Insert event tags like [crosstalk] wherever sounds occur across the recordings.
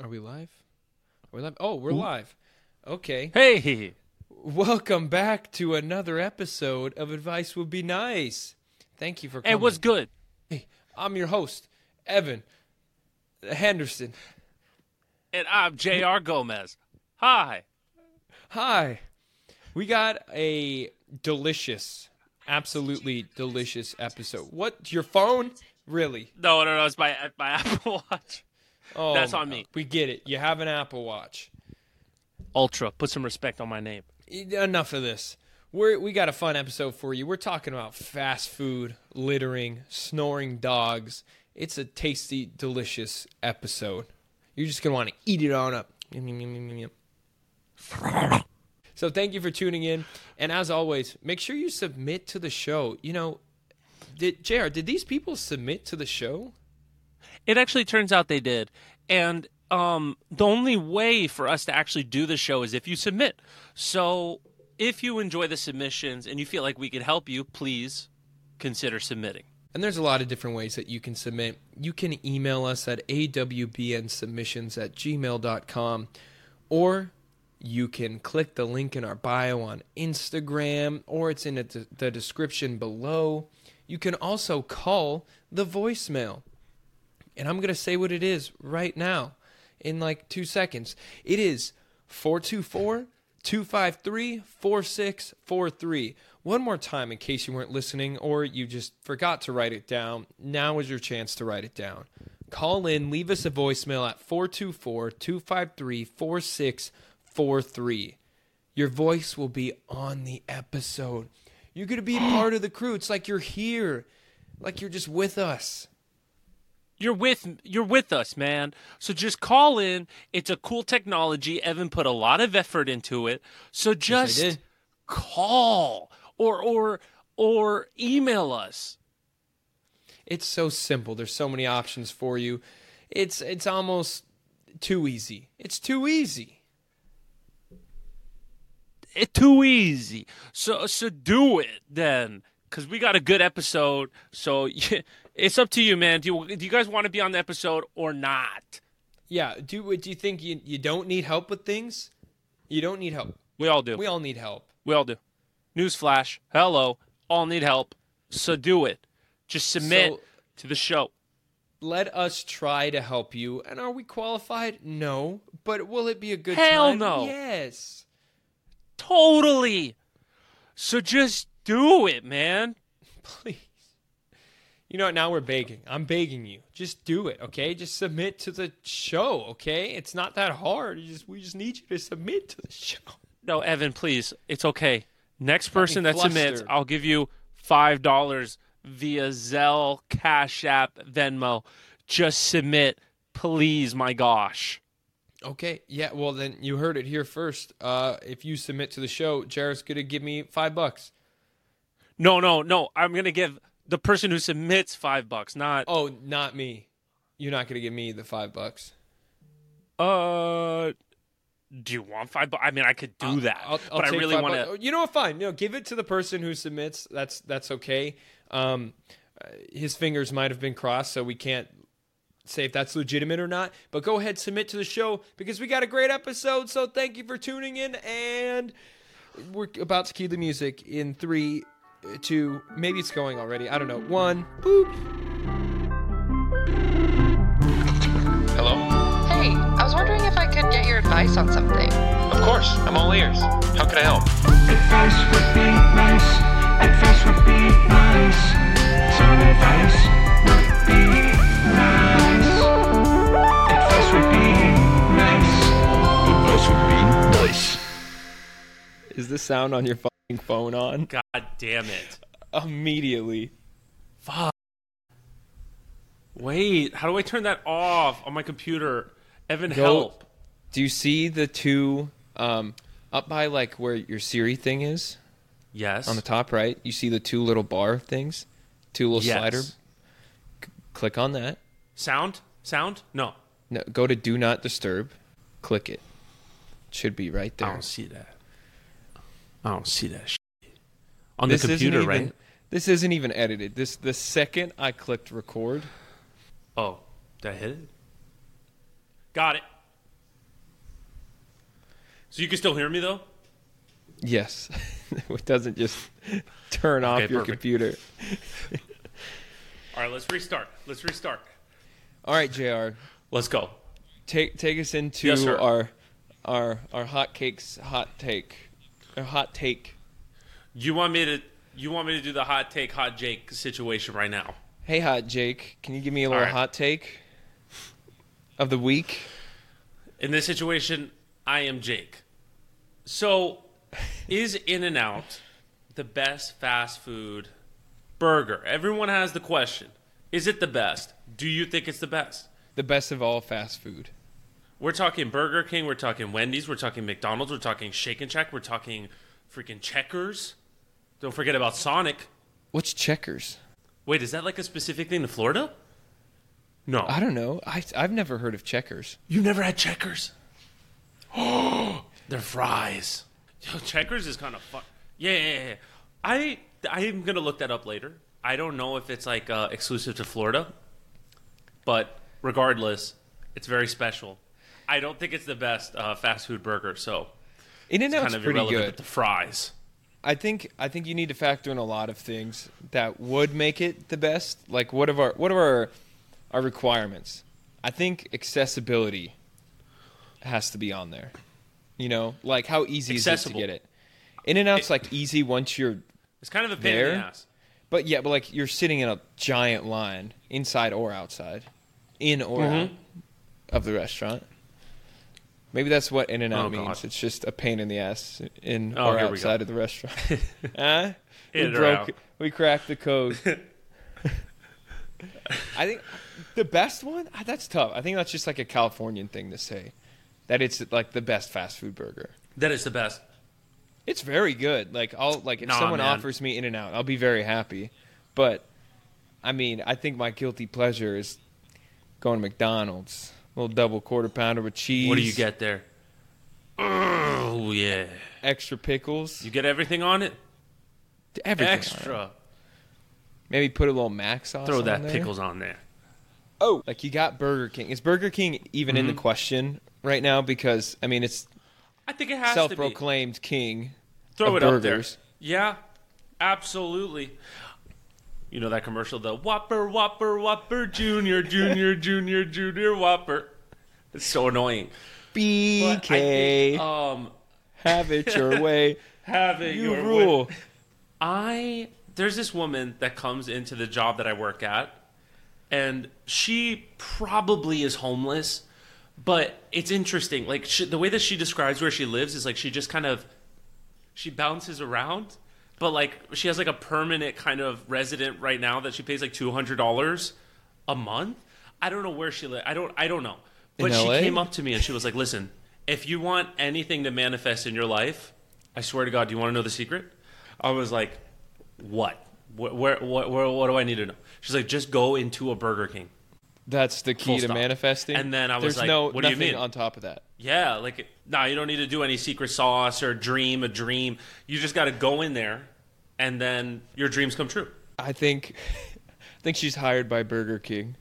Are we live? Are we live? Oh, we're live. Okay. Hey, Welcome back to another episode of Advice Would Be Nice. Thank you for coming. it was good. Hey, I'm your host, Evan Henderson. And I'm J.R. Gomez. Hi. Hi. We got a delicious, absolutely delicious episode. What? Your phone? Really? No, no, no. It's my my [laughs] Apple Watch. Oh, That's on me. We get it. You have an Apple Watch. Ultra. Put some respect on my name. enough of this. We're, we got a fun episode for you. We're talking about fast food, littering, snoring dogs. It's a tasty, delicious episode. You're just going to want to eat it on up. So thank you for tuning in. And as always, make sure you submit to the show. You know, did JR, did these people submit to the show? It actually turns out they did, and um, the only way for us to actually do the show is if you submit. So if you enjoy the submissions and you feel like we could help you, please consider submitting. And there's a lot of different ways that you can submit. You can email us at awbnsubmissions at gmail.com or you can click the link in our bio on Instagram or it's in the the description below. You can also call the voicemail. And I'm going to say what it is right now in like two seconds. It is 424 253 4643. One more time in case you weren't listening or you just forgot to write it down. Now is your chance to write it down. Call in, leave us a voicemail at 424 253 4643. Your voice will be on the episode. You're going to be part of the crew. It's like you're here, like you're just with us. You're with you're with us, man. So just call in. It's a cool technology. Evan put a lot of effort into it. So just did. call or or or email us. It's so simple. There's so many options for you. It's it's almost too easy. It's too easy. It's too easy. So so do it then, because we got a good episode. So [laughs] it's up to you, man. Do you do you guys want to be on the episode or not? Yeah. Do do you think you you don't need help with things? You don't need help. We all do. We all need help. We all do. Newsflash. Hello. All need help. So do it. Just submit So- to the show. Let us try to help you. And are we qualified? No. But will it be a good Hell time? no. Yes. Totally. So just do it, man. [laughs] Please. You know what? Now we're begging. I'm begging you. Just do it, okay? Just submit to the show, okay? It's not that hard. You just we just need you to submit to the show. No, Evan, please. It's okay. Next person that submits. I'll give you five dollars via Zelle, Cash App, Venmo. Just submit, please. My gosh. Okay. Yeah. Well, then you heard it here first. Uh, if you submit to the show, Jared's gonna give me five bucks. No, no, no. I'm gonna give the person who submits five bucks, not. Oh, not me. You're not gonna give me the five bucks. Uh, do you want five bucks? I mean, I could do that, I'll, I'll but I take really five want bucks. to. You know what? Fine. No, give it to the person who submits. That's that's okay. Um, uh, his fingers might have been crossed, so we can't say if that's legitimate or not. But go ahead, submit to the show because we got a great episode. So thank you for tuning in, and we're about to cue the music in three, two, maybe it's going already. I don't know. One. Boop. Hello? Hey, I was wondering if I could get your advice on something. Of course, I'm all ears. How can I help? Advice would be nice. Advice would be nice. Some advice would be nice. Advice would be nice. Advice would be nice. Is the sound on your fucking phone on? God damn it! Immediately. Fuck. Wait, how do I turn that off on my computer? Evan, Go- help! Do you see the two um, up by like where your Siri thing is? Yes. on the top right, you see the two little bar things, two little Yes. slider. C- click on that. Sound? Sound? No. No, go to Do Not Disturb. Click it. it Should be right there. I don't see that. I don't see that shit. On This the computer, even- right? This isn't even edited. This the second I clicked record. Oh, did I hit it? Got it. So you can still hear me though. Yes, [laughs] it doesn't just turn off your perfect. computer. [laughs] All right, let's restart. Let's restart. All right, Jr. Let's go. Take take us into Yes, our our our hot cakes hot take, a hot take. You want me to? You want me to do the hot take, hot Jake situation right now? Hey, hot Jake, can you give me a little right. hot take of the week? In this situation, I am Jake. So, [laughs] is In and Out the best fast food burger? Everyone has the question. Is it the best? Do you think it's the best? The best of all fast food. We're talking Burger King, we're talking Wendy's, we're talking McDonald's, we're talking Shake and Shack, we're talking freaking Checkers. Don't forget about Sonic. What's Checkers? Wait, is that like a specific thing to Florida? No. I don't know. I I've never heard of Checkers. You never had Checkers? Oh, [gasps] they're fries. Yo, Checkers is kind of fun. Yeah, yeah, yeah. I I'm gonna look that up later. I don't know if it's like uh, exclusive to Florida, but regardless, it's very special. I don't think it's the best uh, fast food burger, so In and Out's kind of pretty irrelevant good. with the fries. I think I think you need to factor in a lot of things that would make it the best. Like what of our what are our our requirements? I think accessibility has to be on there. You know, like how easy is it to get it? In and Out's like easy once you're It's kind of a pain in There? the ass. but yeah, but like you're sitting in a giant line inside or outside. In or Mm-hmm. out of the restaurant. Maybe that's what In and Out Oh, God. means. It's just a pain in the ass in Oh, or here we go. outside of the restaurant. [laughs] huh? We broke we cracked the code. [laughs] I think the best one, ah, that's tough. I think that's just like a Californian thing to say. That it's like the best fast food burger. That is the best. It's very good. Like I'll like if Nah, someone man. offers me In and Out, I'll be very happy. But I mean, I think my guilty pleasure is going to McDonald's. A little double quarter pounder with cheese. What do you get there? Oh yeah, Extra pickles. you get everything on it. Everything. on it. Extra. Maybe put a little mac sauce. On it. Throw that pickles on there. Oh, like you got Burger King. Is Burger King even in the mm-hmm. question right now? Because I mean, it's I think it has to be. self-proclaimed king. Throw it up there. Yeah, absolutely. You know that commercial, the Whopper, Whopper, Whopper, Junior, Junior, [laughs] Junior, Junior, Whopper. It's so annoying. BK, think, um, have it your [laughs] way. have it You your rule. way. I there's this woman that comes into the job that I work at, and she probably is homeless, but it's interesting. Like she, the way that she describes where she lives is like she just kind of she bounces around, but like she has like a permanent kind of resident right now that she pays like two hundred dollars a month. I don't know where she lives. I don't. I don't know. But she came up to me and she was like, "Listen, if you want anything to manifest in your life, I swear to God, do you want to know the secret?" I was like, "What? Where? Where? What? Where, what do I need to know?" She's like, "Just go into a Burger King." That's the key to stop. manifesting. And then I was There's like, no, what do you nothing mean? on top of that. Yeah, like no, you don't need to do any secret sauce or dream a dream. You just got to go in there, and then your dreams come true. I think, [laughs] I think she's hired by Burger King,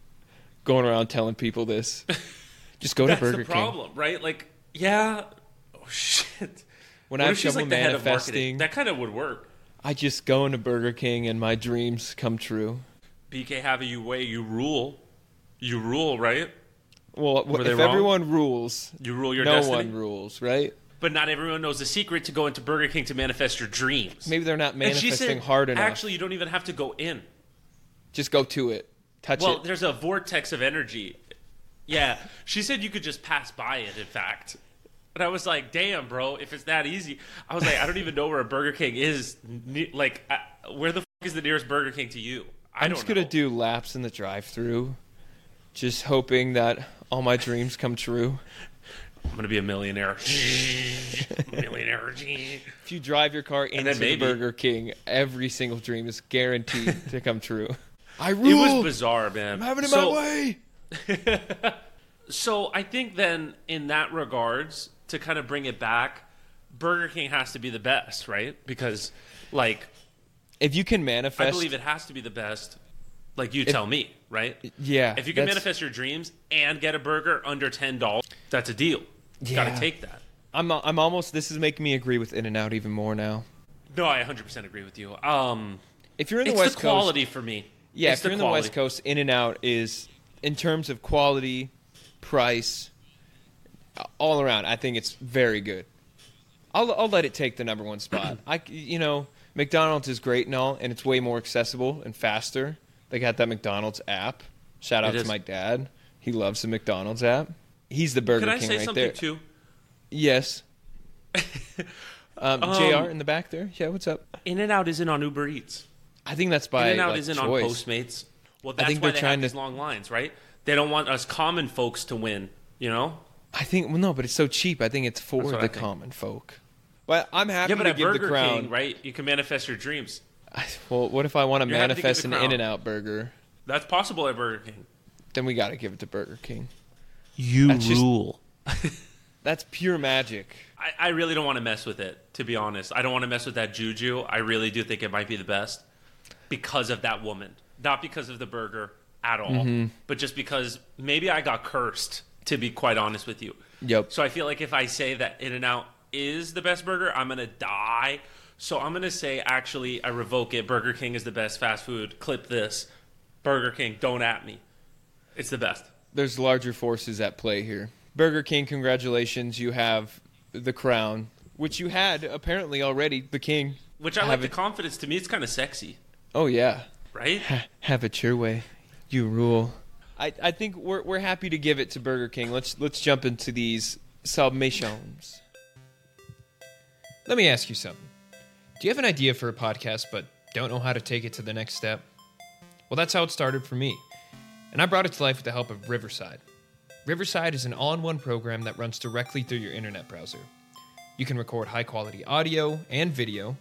going around telling people this. [laughs] Just go to Burger King. That's the King. problem, right? Like, yeah. Oh shit. When What I have trouble like the head of marketing? manifesting, That kind of would work. I just go into Burger King and my dreams come true. BK, have you way you rule. You rule, right? Well, Were if everyone rules, You rule your no destiny. one rules, right? But not everyone knows the secret to go into Burger King to manifest your dreams. Maybe they're not And she manifesting said, hard enough. Actually, you don't even have to go in. just go to it, touch it. Well, it. there's a vortex of energy. Yeah, she said you could just pass by it. In fact, and I was like, "Damn, bro! If it's that easy, I was like, I don't even know where a Burger King is. Ne- Like, I, where the f- is the nearest Burger King to you? I I'm don't just gonna do laps in the drive-through, just hoping that all my dreams come true. I'm gonna be a millionaire. [laughs] millionaire. If you drive your car into then the Burger King, every single dream is guaranteed [laughs] to come true. I really It was bizarre, man. I'm having it so, my way. [laughs] So I think then, in that regards, to kind of bring it back, Burger King has to be the best, right? Because, like, If you can manifest, I believe it has to be the best. Like you tell me, right? Yeah, If you can manifest your dreams and get a burger under ten dollars, that's a deal. You Yeah. Got to take that. I'm I'm almost. This is making me agree with In and Out even more now. No, I 100% agree with you. Um, If you're in the it's West the Coast, quality for me. yeah, It's if you're in the. West Coast, In and Out is in terms of quality, price, all around. I think it's very good. I'll I'll let it take the number one spot. [clears throat] I you know McDonald's is great and all, and it's way more accessible and faster. They got that McDonald's app. Shout out It to is. my dad. He loves the McDonald's app. He's the Burger King. Can I say right something there. too? Yes. [laughs] um, Um, Jr. in the back there. Yeah, what's up? In and Out isn't on Uber Eats. I think that's by In and Out like, isn't choice. on Postmates. Well, that's think why they're they trying have to- these long lines, right? They don't want us common folks to win. You know? I think well, no, but it's so cheap. I think it's for the common folk. But I'm happy Yeah, but to at give Burger the crown. King, right? You can manifest your dreams. Well, what if I want to You're happy to manifest an. In and Out burger? That's possible at Burger King. Then we got to give it to Burger King. You That's just- rule. [laughs] That's pure magic. I, I really don't want to mess with it, to be honest. I don't want to mess with that juju. I really do think it might be the best because of that woman. Not because of the burger at all, Mm-hmm. but just because maybe I got cursed, to be quite honest with you. Yep. So I feel like if I say that In N Out is the best burger, I'm going to die. So I'm going to say, actually, I revoke it. Burger King is the best fast food. Clip this. Burger King, don't at me. It's the best. There's larger forces at play here. Burger King, congratulations. You have the crown, which you had apparently already. The king. Which I like the confidence. To me, it's kind of sexy, Oh yeah. right? Have it your way. You rule. I, I think we're we're happy to give it to Burger King. Let's let's jump into these submissions. Let me ask you something. Do you have an idea for a podcast but don't know how to take it to the next step? Well, that's how it started for me. And I brought it to life with the help of Riverside. Riverside is an all in one program that runs directly through your internet browser. You can record high quality audio and video.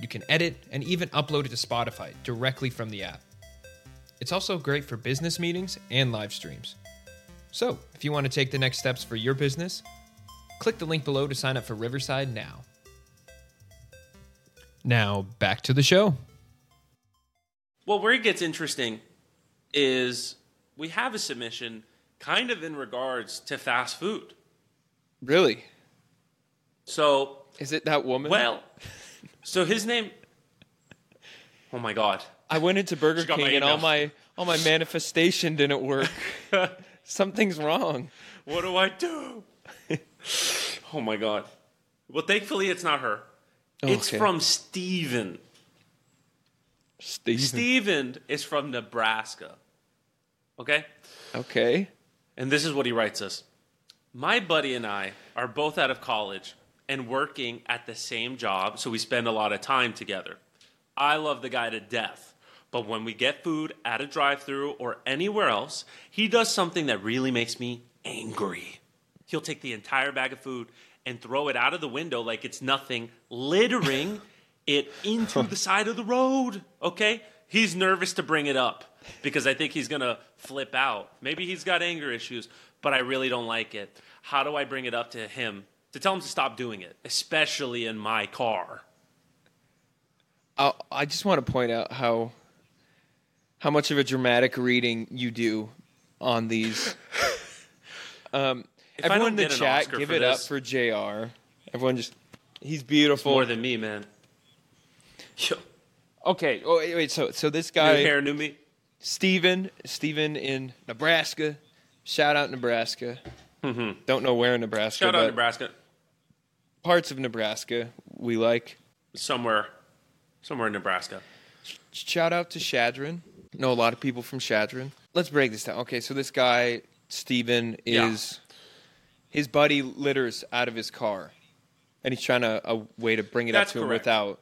You can edit and even upload it to Spotify directly from the app. It's also great for business meetings and live streams. So, if you want to take the next steps for your business, click the link below to sign up for Riverside now. Now, back to the show. Well, where it gets interesting is we have a submission kind of in regards to fast food. Really? So, Is it that woman? well, so his name. Oh my God. I went into Burger King and all my all my manifestation didn't work. [laughs] Something's wrong. What do I do? [laughs] oh my God. Well, thankfully, it's not her. Oh, it's from Steven. Steven. Steven is from Nebraska. Okay? Okay. And this is what he writes us My buddy and I are both out of college and working at the same job, so we spend a lot of time together. I love the guy to death, but when we get food at a drive through or anywhere else, he does something that really makes me angry. He'll take the entire bag of food and throw it out of the window like it's nothing, littering [laughs] it into the side of the road. Okay? He's nervous to bring it up because I think he's going to flip out. Maybe he's got anger issues, but I really don't like it. How do I bring it up to him to tell him to stop doing it, especially in my car? I, I just want to point out how how much of a dramatic reading you do on these. [laughs] Um, If I everyone in the chat, give it up for Jr. Everyone just he's beautiful. More than me, man. Yo, [laughs] okay. Oh wait, wait. So so this guy, new hair, new me. Steven, Steven in Nebraska. Shout out Nebraska. Don't know where in Nebraska, Mm-hmm. Shout out Nebraska. parts of Nebraska we like. Somewhere, somewhere in Nebraska. Shout out to Chadron. Know a lot of people from Chadron. Let's break this down. Okay, so this guy Steven Yeah. is his buddy litters out of his car, and he's trying to a way to bring it That's up to him without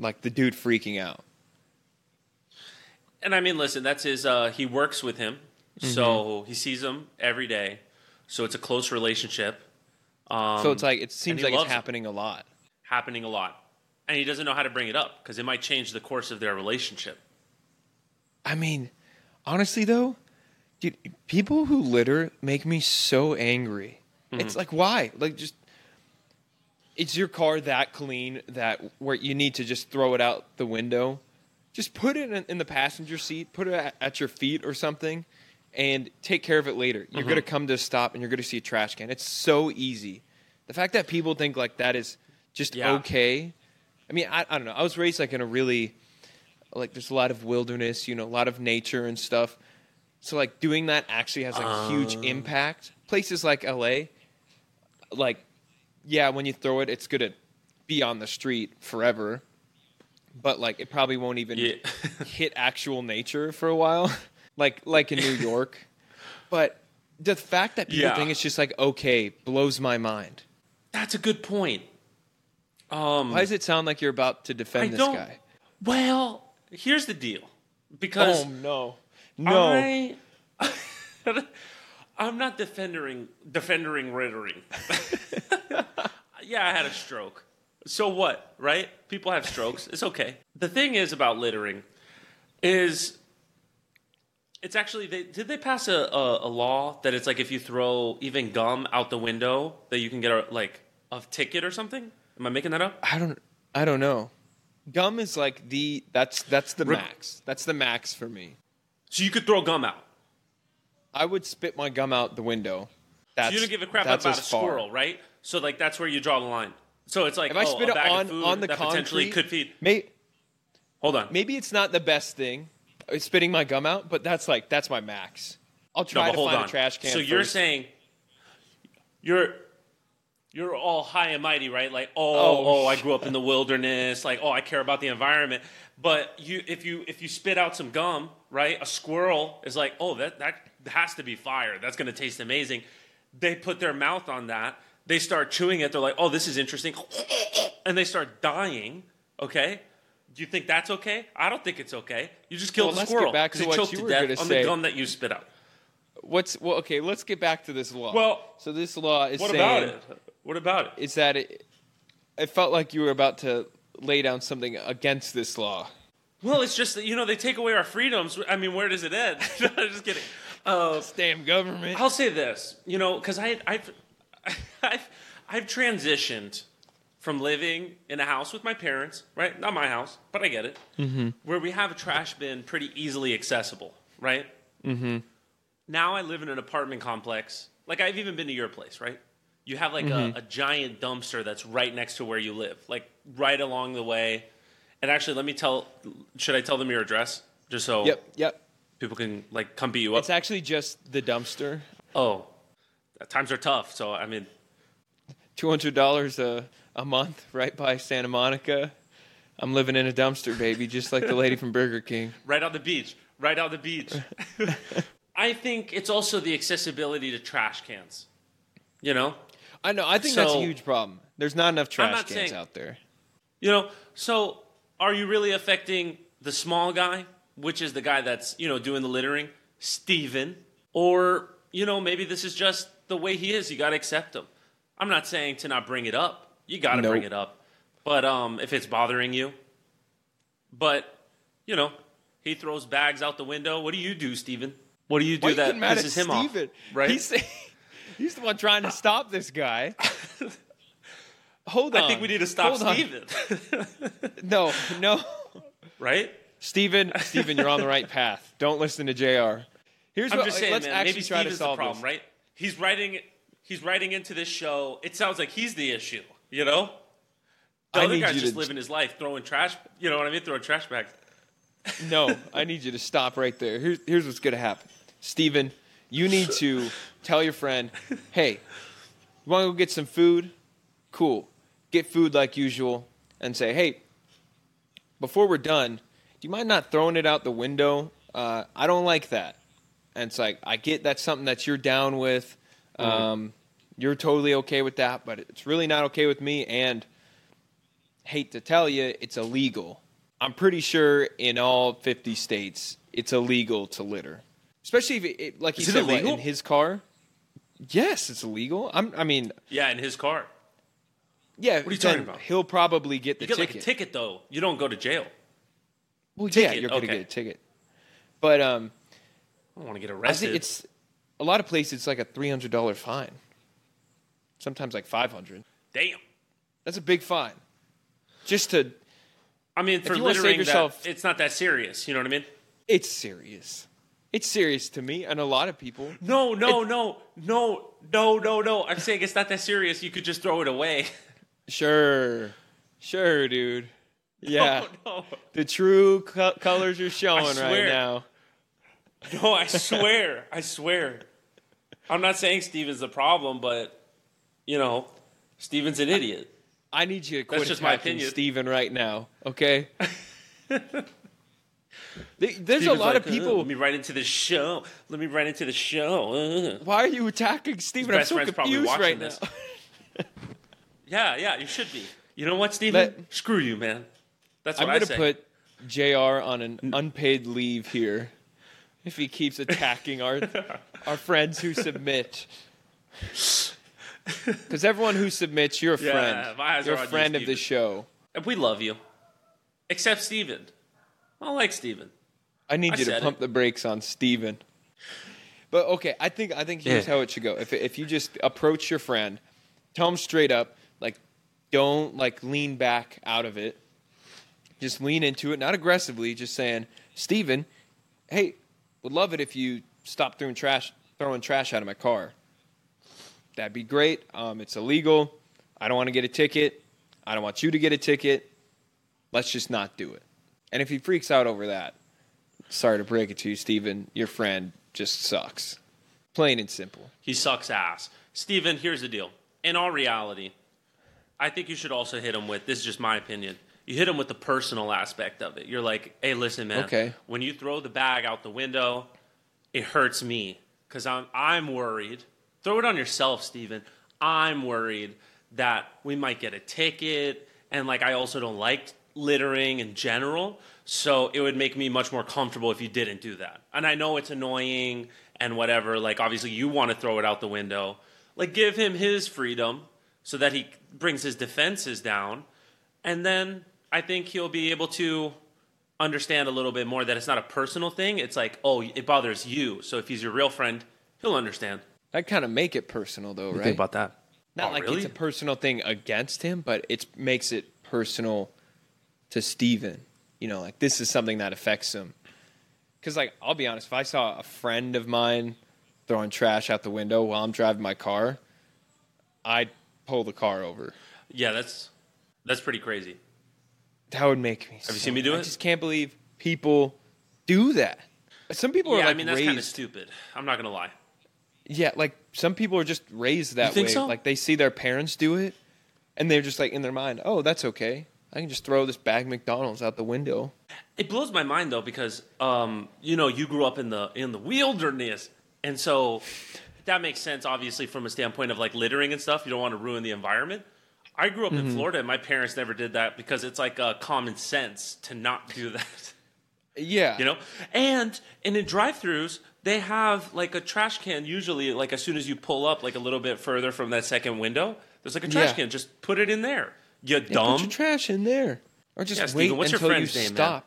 like the dude freaking out. And I mean, listen, that's his. Uh, he works with him, Mm-hmm. so he sees him every day. So it's a close relationship. Um, so it's like it seems like it's loves him. happening a lot. happening a lot, and he doesn't know how to bring it up because it might change the course of their relationship. I mean, honestly though, dude, people who litter make me so angry. Mm-hmm. It's like why? Like just is your car that clean that where you need to just throw it out the window? Just put it in, in the passenger seat, put it at, at your feet or something, and take care of it later. You're Mm-hmm. gonna come to a stop and you're gonna see a trash can. It's so easy The fact that people think like that is just Yeah. okay. I mean, I, I don't know. I was raised like in a really like there's a lot of wilderness, you know, a lot of nature and stuff. So like doing that actually has like a huge impact. Places like LA, like yeah, when you throw it, it's gonna be on the street forever. But like it probably won't even Yeah. [laughs] hit actual nature for a while, [laughs] like like in New [laughs] York. But the fact that people Yeah. think it's just like okay blows my mind. That's a good point. Um, Why does it sound like you're about to I defend this guy? Well, here's the deal. Because Oh no, no. I, I'm not defending defending rittering. Yeah, I had a stroke. So what, right? People have strokes. It's okay. The thing is about littering is it's actually they did they pass a, a, a law that it's like if you throw even gum out the window that you can get a like a ticket or something? Am I making that up? I don't. I don't know. Gum is like the that's that's the Rip- max. That's the max for me. So you could throw gum out. I would spit my gum out the window. That's, So you don't give a crap about a far. squirrel, right? So like that's where you draw the line. So it's like If I oh, spit a it on of food on the that potentially could feed. May, Hold on. maybe it's not the best thing, uh, spitting my gum out, but that's like that's my max. I'll try but to hold find on. a trash can. So you're saying you're you're all high and mighty, right? Like, oh, Oh, oh, I grew up in the wilderness. Like, oh, I care about the environment. But you, if you if you spit out some gum, right? A squirrel is like, oh, that that has to be fire. That's going to taste amazing. They put their mouth on that. They start chewing it. They're like, oh, this is interesting, [laughs] and they start dying. Okay. Do you think that's okay? I don't think it's okay. You just killed Well, a let's get squirrel back to what you to were death gonna on say. the gum that you spit out. what's well? Okay, let's get back to this law. Well, so this law is What saying about it? What about it? is that it, it felt like you were about to lay down something against this law. Well, it's just that you know they take away our freedoms. I mean, where does it end? [laughs] I'm just kidding. Uh, Damn government. I'll say this, you know, because I, I've, [laughs] I've, I've transitioned from living in a house with my parents, right? Not my house, but I get it. Mm-hmm. Where we have a trash bin pretty easily accessible, right? Mm-hmm. Now I live in an apartment complex. Like I've even been to your place, right? You have like a, a giant dumpster that's right next to where you live, like right along the way. And actually, let me tell. Should I tell them your address, just so Yep, yep. people can like come beat you up? It's actually just the dumpster. Oh, times are tough. So I mean, Two hundred dollars a a month, right by Santa Monica. I'm living in a dumpster, baby, just like the lady from Burger King. [laughs] right on the beach, right on the beach. [laughs] I think it's also the accessibility to trash cans. You know, I know. I think that's a huge problem. There's not enough trash not cans saying- out there. you know. So are you really affecting the small guy, which is the guy that's you know doing the littering, Steven? or you know maybe this is just the way he is. You got to accept him. I'm not saying to not bring it up. You got to Nope. bring it up. But um, if it's bothering you, but you know, he throws bags out the window. What do you do, Steven? What do you do Why that mad pisses him off? Steven? Right? He's, [laughs] he's the one trying to stop this guy. [laughs] Hold on. I think we need to stop Hold. Steven. [laughs] No, no. right? Steven, Steven, you're on the right path. Don't listen to JR. Here's I'm what just saying, let's man. actually Maybe try to Steven's the solve problem, this. right? He's writing. He's writing into this show. It sounds like he's the issue. You know, the I other guy's just to- living his life, throwing trash. You know what I mean? Throwing trash bags. [laughs] No, I need you to stop right there. Here's, here's what's going to happen. Steven, you need to [laughs] tell your friend, hey, you want to go get some food? Cool. Get food like usual and say, hey, before we're done, do you mind not throwing it out the window? Uh, I don't like that. And it's like, I get that's something that you're down with. Um, you're totally okay with that, but it's really not okay with me. And hate to tell you, it's illegal. I'm pretty sure in all 50 states, it's illegal to litter. Especially if, it, it, like he Is said, what, illegal? in his car. Yes, it's illegal. I'm, I mean, Yeah, in his car. yeah. What are you talking about? He'll probably get the You get ticket. like a ticket though. You don't go to jail. Well, yeah, you're gonna get a ticket. But um, I don't want to get I arrested. think it's a lot of places. It's like a three hundred dollar fine. Sometimes like five hundred. Damn. That's a big fine. Just to, I mean, for you littering, yourself- that, it's not that serious. You know what I mean? it's serious. It's serious to me and a lot of people. No, no, no, no, no, no, no. I'm saying it's not that serious. You could just throw it away. [laughs] Sure, sure, dude. [laughs] Yeah, No, the true co- colors are showing right now. [laughs] no. I swear. I swear. I'm not saying Steven's the problem, but you know, Steven's an idiot. I need you to quit just my attacking opinion. Steven right now, okay? [laughs] There- There's a Steven's lot like, of "Uh, people. Let me right into the show. Let me right into the show. Uh." Why are you attacking Steven? I'm best so friend's probably confused watching right this. now. [laughs] Yeah, yeah, you should be. You know what, Steven? Let- Screw you, man. That's I'm what I gonna say. put Jr. on an unpaid leave here if he keeps attacking our [laughs] our friends who submit. Because everyone who submits, you're a Yeah, friend. my eyes You're are a on you, friend of the Steven. show. we love you, except Steven. I don't like Steven. I need I you to pump it. the brakes on Steven. But okay, I think I think here's Yeah. how it should go. If if you just approach your friend, tell him straight up, like don't like lean back out of it. Just lean into it, not aggressively, just saying, Steven, hey, would love it if you stop throwing trash throwing trash out of my car. That'd be great. Um, it's illegal. I don't want to get a ticket. I don't want you to get a ticket. Let's just not do it. And if he freaks out over that, sorry to break it to you, Steven, your friend just sucks. Plain and simple. He sucks ass. Steven, here's the deal. In all reality, I think you should also hit him with this is just my opinion. You hit him with the personal aspect of it. You're like, hey, listen, man. Okay. When you throw the bag out the window, it hurts me because I'm I'm worried. Throw it on yourself, Steven. I'm worried that we might get a ticket, and like I also don't like littering in general. So it would make me much more comfortable if you didn't do that. And I know it's annoying and whatever. Like obviously you want to throw it out the window. Like give him his freedom so that he brings his defenses down, and then I think he'll be able to understand a little bit more that it's not a personal thing. It's like, oh, it bothers you. So if he's your real friend, he'll understand. That kind of make it personal, though, right? Think about that? Not Oh, like really? it's a personal thing against him, but it makes it personal to Steven. You know, like this is something that affects him. Because, like, I'll be honest, if I saw a friend of mine throwing trash out the window while I'm driving my car, I'd pull the car over. Yeah, that's that's pretty crazy. That would make me. Have you seen me do I it? I just can't believe people do that. Some people yeah, are like I mean that's kind of stupid. I'm not gonna lie. Yeah, like some people are just raised that think way. so? Like they see their parents do it, and they're just like in their mind, "Oh, that's okay. I can just throw this bag McDonald's out the window." It blows my mind though because um, you know you grew up in the in the wilderness, and so that makes sense. Obviously, from a standpoint of like littering and stuff, you don't want to ruin the environment. I grew up in Florida, and my parents never did that because it's like uh, common sense to not do [laughs] that. Yeah, you know and and in drive-throughs they have like a trash can usually like as soon as you pull up like a little bit further from that second window there's like a trash Yeah. can just put it in there you Yeah, dumb Put your trash in there, or just Yeah, wait Steven, what's your until friend's you name, man? stop.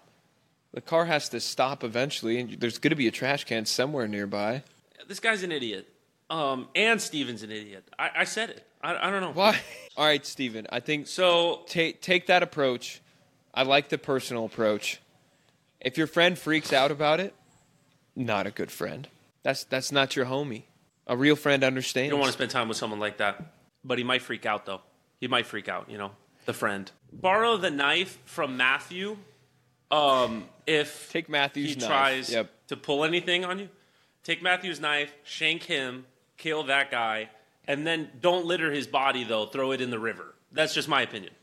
The car has to stop eventually, and there's going to be a trash can somewhere nearby. this guy's an idiot um and steven's an idiot i, I said it I, I don't know Why? [laughs] All right, Steven. I think so take take that approach. I like the personal approach. If your friend freaks out about it, not a good friend. That's that's not your homie. A real friend understands. you don't want to spend time with someone like that but he might freak out though he might freak out you know the friend borrow the knife from matthew um if Take Matthew's he knife. tries Yep. to pull anything on you, take Matthew's knife, shank him, kill that guy, and then don't litter his body though. Throw it in the river. That's just my opinion.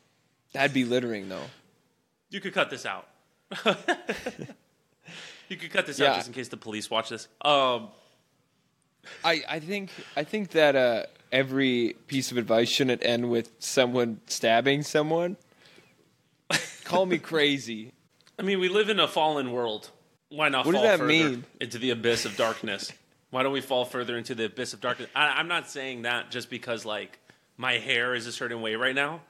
That'd be littering, though. You could cut this out. [laughs] you could cut this Yeah. out just in case the police watch this. Um, I, I think I think that uh, every piece of advice shouldn't end with someone stabbing someone. Call me crazy. [laughs] I mean, we live in a fallen world. Why not What does fall that further mean? into the abyss of darkness? Why don't we fall further into the abyss of darkness? I, I'm not saying that just because like my hair is a certain way right now,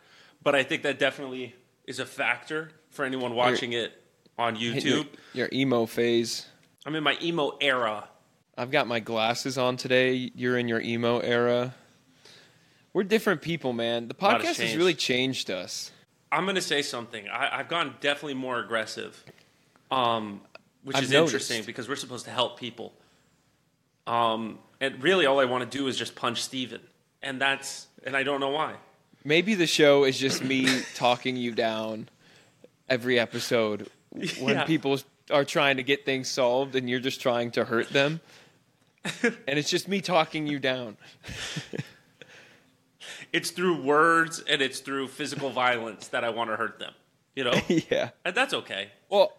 but I think that definitely is a factor for anyone watching it on Hit your, YouTube. your emo phase. I'm in my emo era. I've got my glasses on today. You're in your emo era. We're different people, man. The has podcast has really changed us. I'm gonna say something. I, I've gone definitely more aggressive. Um, which I've is noticed. interesting because we're supposed to help people. Um, and really, all I want to do is just punch Steven. and that's and I don't know why. Maybe the show is just me [laughs] talking you down every episode when Yeah. people are trying to get things solved and you're just trying to hurt them. and it's just me talking you down. [laughs] It's through words and it's through physical violence that I want to hurt them. You know, [laughs] yeah. and that's okay. Well,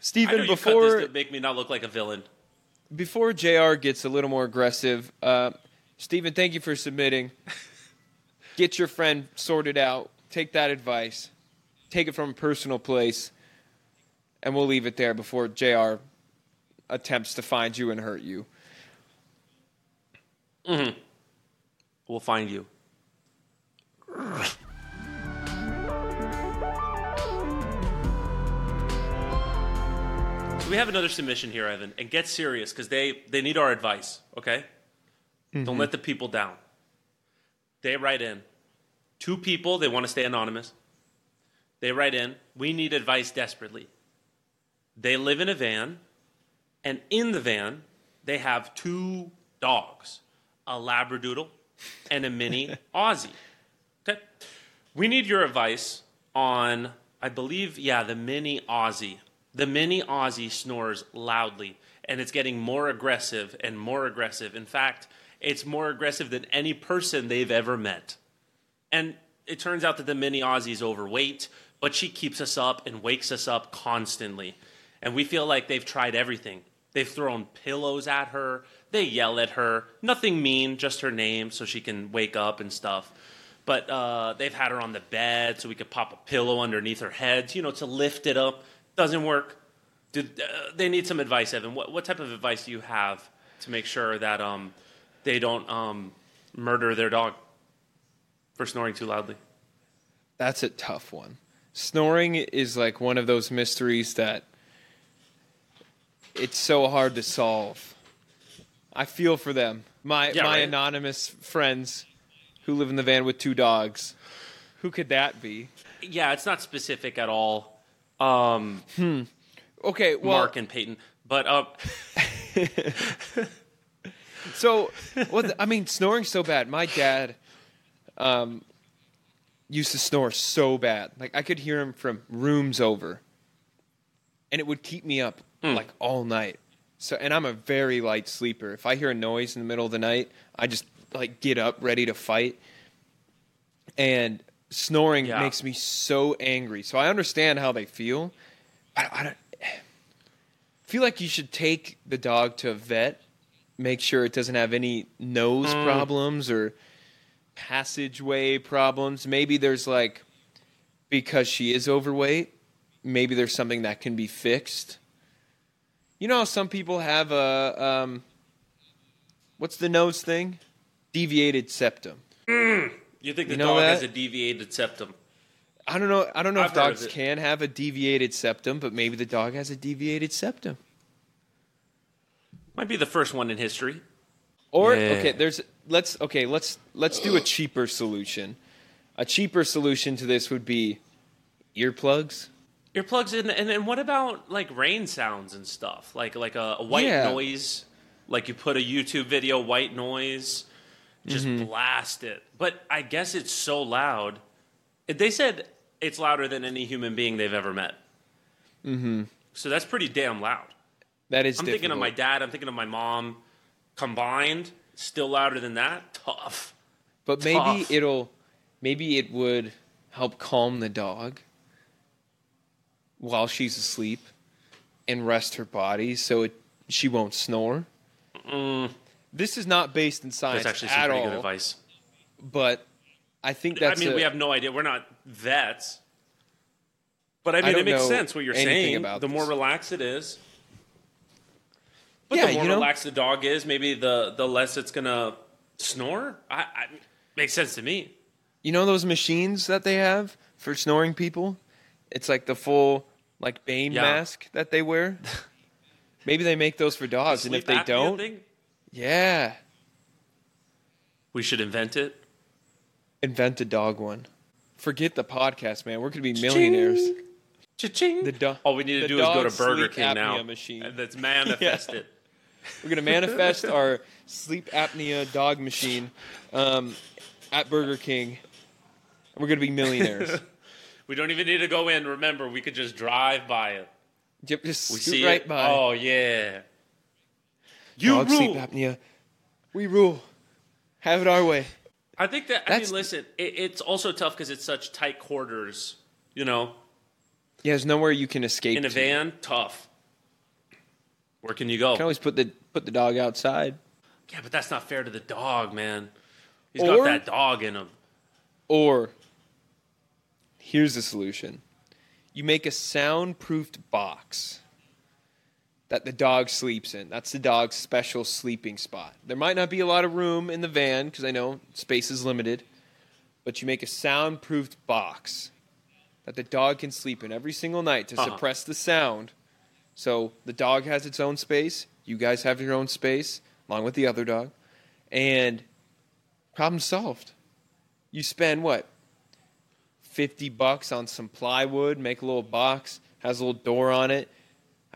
Steven, you before cut this to make me not look like a villain. Before JR gets a little more aggressive, uh, Steven, thank you for submitting. [laughs] Get your friend sorted out. Take that advice. Take it from a personal place. And we'll leave it there before JR attempts to find you and hurt you. We'll find you. [laughs] So we have another submission here, Evan, and get serious because they they need our advice. Okay, don't let mm-hmm. the people down. They write in. Two people they want to stay anonymous. They write in. We need advice desperately. They live in a van, and in the van they have two dogs, a labradoodle and a mini [laughs] Aussie. Okay. We need your advice on, I believe, yeah, the mini Aussie. The mini Aussie snores loudly, and it's getting more aggressive and more aggressive. In fact, it's more aggressive than any person they've ever met. And it turns out that the mini Aussie is overweight, but she keeps us up and wakes us up constantly. And we feel like they've tried everything. They've thrown pillows at her, they yell at her, nothing mean, just her name so she can wake up and stuff. But uh, they've had her on the bed so we could pop a pillow underneath her head, you know, to lift it up. Doesn't work. Did, uh, they need some advice, Evan. What, what type of advice do you have to make sure that um, they don't um, murder their dog for snoring too loudly? That's a tough one. Snoring is like one of those mysteries that it's so hard to solve. I feel for them. My Yeah, my right. anonymous friends who live in the van with two dogs. Who could that be? Yeah, it's not specific at all. Um, hmm. Okay, well, Mark and Peyton, but uh, [laughs] So, well, I mean, snoring's so bad. My dad um, used to snore so bad. Like, I could hear him from rooms over. And it would keep me up, like, all night. So, and I'm a very light sleeper. If I hear a noise in the middle of the night, I just, like, get up ready to fight. And snoring Yeah. makes me so angry. So I understand how they feel. I, I don't feel like you should take the dog to a vet, make sure it doesn't have any nose problems or passageway problems. Maybe there's like because she is overweight, maybe there's something that can be fixed. You know, how some people have a um, what's the nose thing? Deviated septum. You think the You know dog has a deviated septum? I don't know. I don't know I've if dogs can have a deviated septum, but maybe the dog has a deviated septum. Might be the first one in history. Or Yeah. okay, there's let's okay, let's let's do a cheaper solution. A cheaper solution to this would be earplugs. Earplugs in, and and what about like rain sounds and stuff, like like a, a white Yeah. noise, like you put a YouTube video, white noise, just Mm-hmm. blast it. But I guess it's so loud. They said it's louder than any human being they've ever met. Mm-hmm. So that's pretty damn loud. That is I'm thinking of my dad. I'm thinking of my mom. Combined, still louder than that. Tough. But maybe it'll maybe it would help calm the dog while she's asleep and rest her body so it, she won't snore. This is not based in science. That's actually some at pretty all, good advice. but I think that's I mean, a- we have no idea. We're not vets. But I mean, don't it makes know sense what you're anything saying. about the more this. relaxed it is, but Yeah, the more you know- relaxed the dog is, maybe the the less it's gonna snore. I, I makes sense to me. You know those machines that they have for snoring people? It's like the full like Bane Yeah. mask that they wear. [laughs] Maybe they make those for dogs, and if Sleep they apnea don't, thing, yeah, we should invent it. invent a dog one. Forget the podcast, man. We're gonna be millionaires. Cha-ching. The do- All we need to do is go to Burger King now. machine. And that's [laughs] manifested. We're gonna manifest our sleep apnea dog machine um, at Burger King. And we're gonna be millionaires. [laughs] we don't even need to go in. Remember, we could just drive by it. Yep, just We see right it. by. Oh yeah. You dog rule. sleep apnea. We rule. Have it our way. I think that. I That's- mean, listen. It, it's also tough because it's such tight quarters. You know, Yeah, there's nowhere you can escape. in a to. van, tough. Where can you You go? can always put the put the dog outside. Yeah, but that's not fair to the dog, man. He's Or- got that dog in him. Or here's the solution. You make a soundproofed box that the dog sleeps in. That's the dog's special sleeping spot. There might not be a lot of room in the van because I know space is limited, but you make a soundproofed box that the dog can sleep in every single night to Uh-huh. suppress the sound. So the dog has its own space, you guys have your own space along with the other dog, and problem solved. You spend what? 50 bucks on some plywood, make a little box, has a little door on it.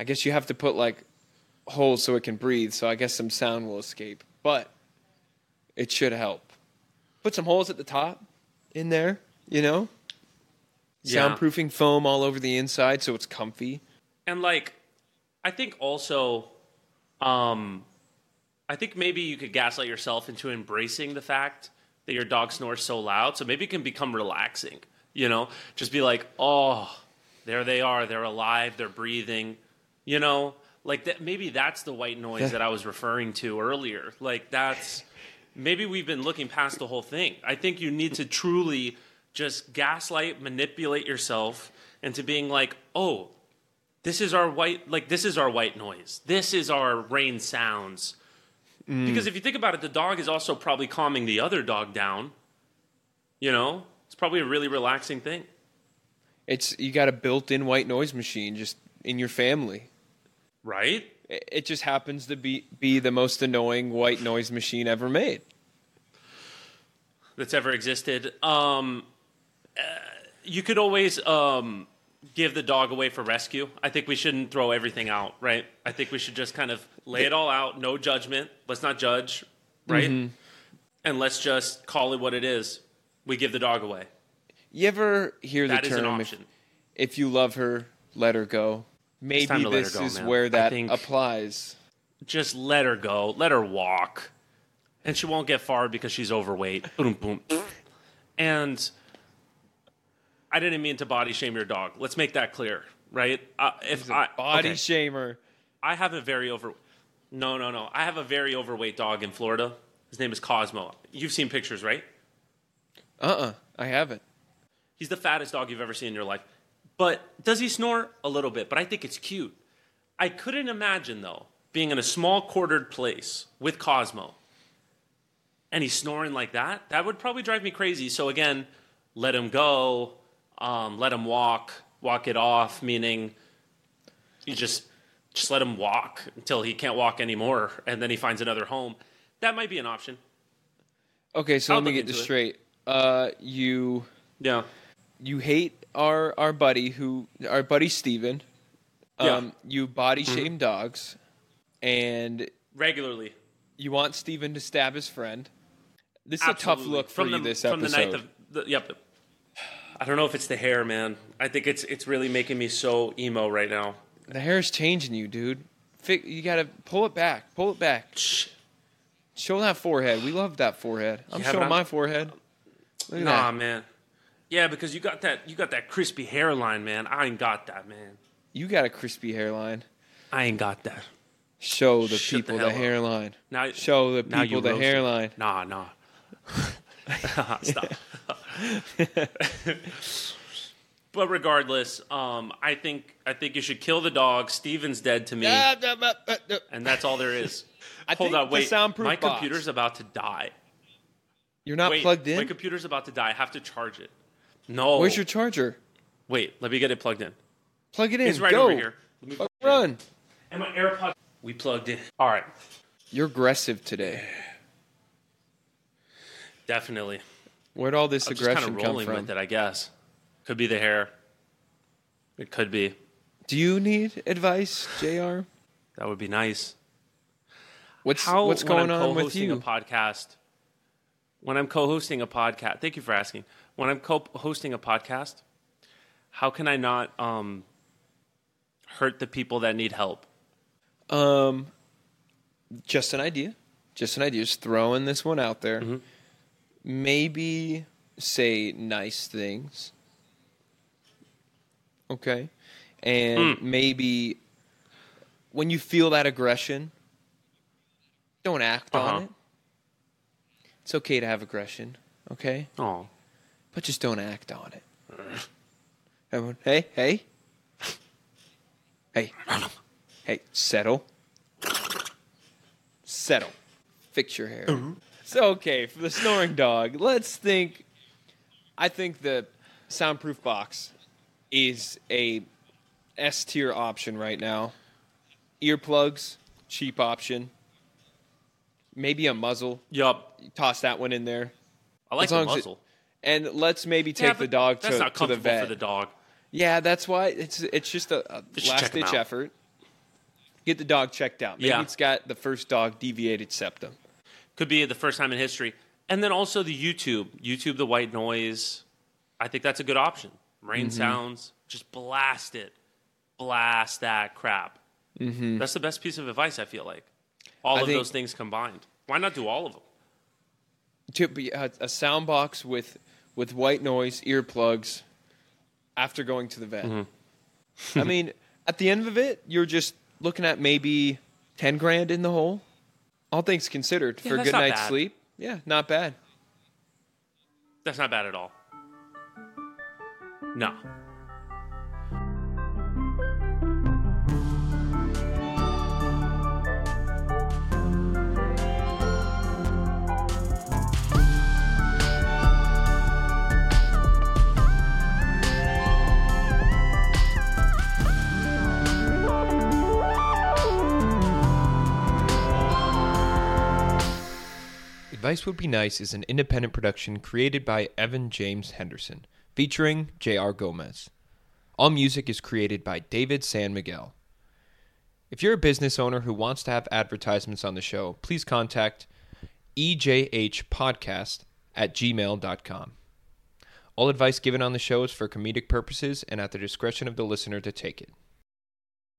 I guess you have to put like holes so it can breathe, so I guess some sound will escape. But it should help. Put some holes at the top in there, you know? Yeah. Soundproofing foam all over the inside so it's comfy. And like, I think also, um, I think maybe you could gaslight yourself into embracing the fact that your dog snores so loud. So maybe it can become relaxing. You know, just be like, oh, there they are. They're alive. They're breathing. You know, like that. Maybe that's the white noise that I was referring to earlier. Like that's maybe we've been looking past the whole thing. I think you need to truly just gaslight, manipulate yourself into being like, oh, this is our white like this is our white noise. This is our rain sounds. Mm. Because if you think about it, the dog is also probably calming the other dog down. You know, it's probably a really relaxing thing. It's you got a built-in white noise machine just in your family. Right? It just happens to be be the most annoying white noise machine ever made. That's ever existed. Um, uh, you could always um, give the dog away for rescue. I think we shouldn't throw everything out, right? I think we should just kind of lay it all out, no judgment. Let's not judge, right? And let's just call it what it is. We give the dog away. You ever hear the That is an term if, option. if you love her, let her go? Maybe time to let her this go, is man. where that think- applies. just let her go, let her walk, and she won't get far because she's overweight. [laughs] boom, boom. And I didn't mean to body shame your dog. Let's make that clear, right? Uh, if He's a I body okay, shamer. I have a very over, no, no, no. I have a very overweight dog in Florida. His name is Cosmo. You've seen pictures, right? Uh-uh, I haven't. He's the fattest dog you've ever seen in your life. But does he snore? A little bit, but I think it's cute. I couldn't imagine, though, being in a small quartered place with Cosmo and he's snoring like that. That would probably drive me crazy. So, again, let him go, um, let him walk, walk it off, meaning you just. Just let him walk until he can't walk anymore, and then he finds another home. That might be an option. Okay, so I'll let me get this it. straight. Uh, you Yeah. you hate our our buddy who our buddy Steven. Yeah. Mm-hmm. Um, you body shame dogs, and Regularly. you want Steven to stab his friend. This is a tough Absolutely. look for from you the, this from episode. the night of the, yep. I don't know if it's the hair, man. I think it's it's really making me so emo right now. the hair is changing you, dude. You gotta pull it back. Pull it back. Shh. Show that forehead. We love that forehead. I'm Yeah, showing I'm- my forehead. Look at Nah, that. man. Yeah, because you got that you got that crispy hairline, man. I ain't got that, man. You got a crispy hairline. I ain't got that. Show the Shut people the, up. hairline. Now Show the now people the roasted. hairline. Nah, nah. [laughs] Stop. [laughs] but regardless, um, I think I think you should kill the dog. Steven's dead to me, and that's all there is. [laughs] I Hold on, wait. My box- computer's about to die. You're not wait, plugged in. My computer's about to die. I have to charge it. No. Where's your charger? Wait, let me get it plugged in. Plug it in. It's right Go. over here. Let me plug it in. Run. And my AirPods. We plugged in. All right. You're aggressive today. Definitely. Where'd all this I'm just kind aggression of come rolling from? with it, I guess. Could be the hair. It could be. Do you need advice, JR? That would be nice. What's How what's going on with you? a podcast? When I'm co-hosting a podcast, thank you for asking. When I'm co-hosting a podcast, how can I not um, hurt the people that need help? Um, just an idea. Just an idea. Just throwing this one out there. Mm-hmm. Maybe say nice things. Okay. And Hmm. maybe when you feel that aggression, don't act Uh-huh. on it. It's okay to have aggression, okay? Oh, But just don't act on it. Everyone, hey, hey. Hey. Hey, settle. Settle. Fix your hair. So, okay, for the snoring dog, let's think. I think the soundproof box is a S tier option right now. Earplugs, cheap option. Maybe a muzzle. yup. Toss that one in there. I like As the long as it- muzzle. And let's maybe take Yeah, the but dog That's to, not to the vet. for the dog. Yeah, that's why it's it's just a, a They last ditch effort. Get the dog checked out. Maybe Yeah. it's got the first dog deviated septum. Could be the first time in history. And then also the YouTube, YouTube the white noise. I think that's a good option. Rain Mm-hmm. sounds, just blast it, blast that crap. Mm-hmm. That's the best piece of advice. I feel like all I of think- those things combined. Why not do all of them? To be a, a sound box with with white noise earplugs after going to the vet. Mm-hmm. I mean, [laughs] at the end of it, you're just looking at maybe ten grand in the hole. All things considered, Yeah, for a good night's bad. sleep. Yeah, not bad. That's not bad at all. No. Advice Would Be Nice is an independent production created by Evan James Henderson, featuring J.R. Gomez. All music is created by David San Miguel. If you're a business owner who wants to have advertisements on the show, please contact ejhpodcast at gmail.com. All advice given on the show is for comedic purposes and at the discretion of the listener to take it.